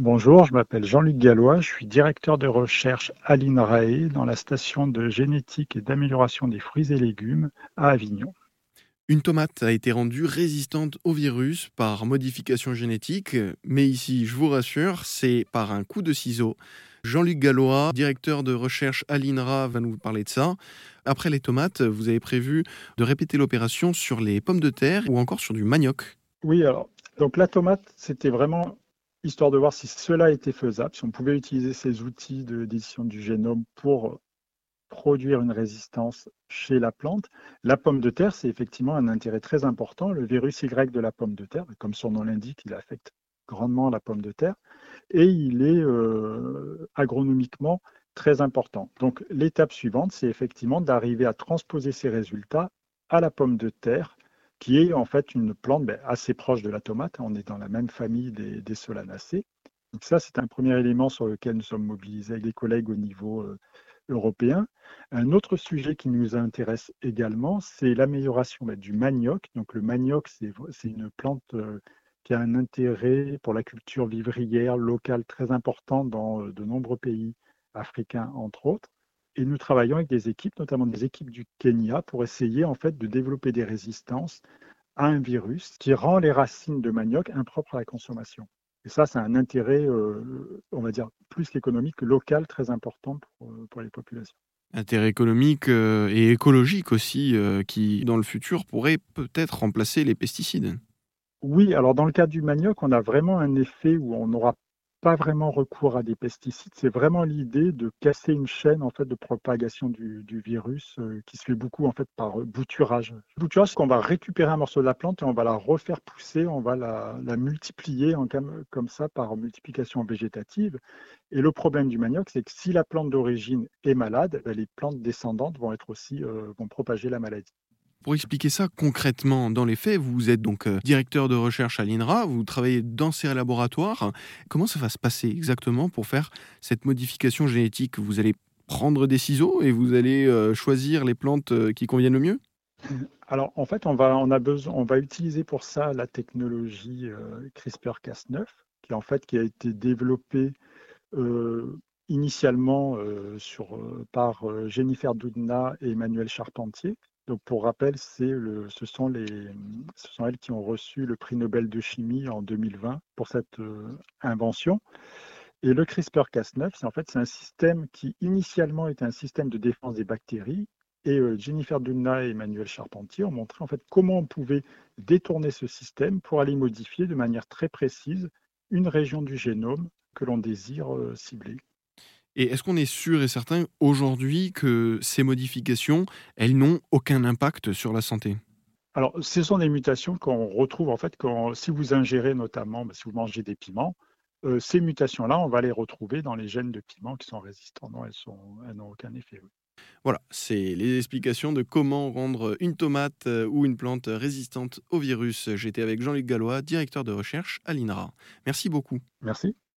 Bonjour, je m'appelle Jean-Luc Gallois, je suis directeur de recherche à l'INRAE dans la station de génétique et d'amélioration des fruits et légumes à Avignon. Une tomate a été rendue résistante au virus par modification génétique, mais ici, je vous rassure, c'est par un coup de ciseau. Jean-Luc Gallois, directeur de recherche à l'INRA, va nous parler de ça. Après les tomates, vous avez prévu de répéter l'opération sur les pommes de terre ou encore sur du manioc. Oui, alors, donc la tomate, c'était vraiment histoire de voir si cela était faisable, si on pouvait utiliser ces outils d'édition du génome pour produire une résistance chez la plante. La pomme de terre, c'est effectivement un intérêt très important. Le virus Y de la pomme de terre, comme son nom l'indique, il affecte grandement la pomme de terre et il est euh, agronomiquement très important. Donc l'étape suivante, c'est effectivement d'arriver à transposer ces résultats à la pomme de terre qui est en fait une plante ben, assez proche de la tomate. On est dans la même famille des, solanacées. Donc ça, c'est un premier élément sur lequel nous sommes mobilisés avec les collègues au niveau euh, européen. Un autre sujet qui nous intéresse également, c'est l'amélioration ben, du manioc. Donc le manioc, c'est une plante euh, qui a un intérêt pour la culture vivrière locale très important dans euh, de nombreux pays africains, entre autres. Et nous travaillons avec des équipes, notamment des équipes du Kenya, pour essayer en fait de développer des résistances à un virus qui rend les racines de manioc impropres à la consommation. Et ça, c'est un intérêt, euh, on va dire, plus qu'économique, local, très important pour, euh, pour les populations. Intérêt économique euh, et écologique aussi, qui, dans le futur, pourrait peut-être remplacer les pesticides. Oui, alors dans le cas du manioc, on a vraiment un effet où on n'aura pas vraiment recours à des pesticides. C'est vraiment l'idée de casser une chaîne en fait de propagation du, virus euh, qui se fait beaucoup en fait par euh, bouturage. Bouturage, c'est qu'on va récupérer un morceau de la plante et on va la refaire pousser, on va la, multiplier en, comme ça par multiplication végétative. Et le problème du manioc, c'est que si la plante d'origine est malade, ben, les plantes descendantes vont être aussi euh, vont propager la maladie. Pour expliquer ça concrètement dans les faits, vous êtes donc euh, directeur de recherche à l'INRA, vous travaillez dans ces laboratoires. Comment ça va se passer exactement pour faire cette modification génétique? Vous allez prendre des ciseaux et vous allez euh, choisir les plantes euh, qui conviennent le mieux? Alors en fait, on va, on a besoin, on va utiliser pour ça la technologie CRISPR-Cas9, qui en fait qui a été développée initialement sur, par Jennifer Doudna et Emmanuel Charpentier, donc pour rappel, ce, sont elles qui ont reçu le prix Nobel de chimie en 2020 pour cette euh, invention. Et le CRISPR-Cas9, c'est en fait c'est un système qui initialement était un système de défense des bactéries. Et euh, Jennifer Doudna et Emmanuel Charpentier ont montré en fait comment on pouvait détourner ce système pour aller modifier de manière très précise une région du génome que l'on désire euh, cibler. Et est-ce qu'on est sûr et certain aujourd'hui que ces modifications, elles n'ont aucun impact sur la santé? Alors, ce sont des mutations qu'on retrouve en fait quand, si vous ingérez notamment, bah, si vous mangez des piments, euh, ces mutations-là, on va les retrouver dans les gènes de piments qui sont résistants. Non, elles n'ont aucun effet. Voilà, c'est les explications de comment rendre une tomate euh, ou une plante résistante au virus. J'étais avec Jean-Luc Gallois, directeur de recherche à l'INRA. Merci beaucoup. Merci.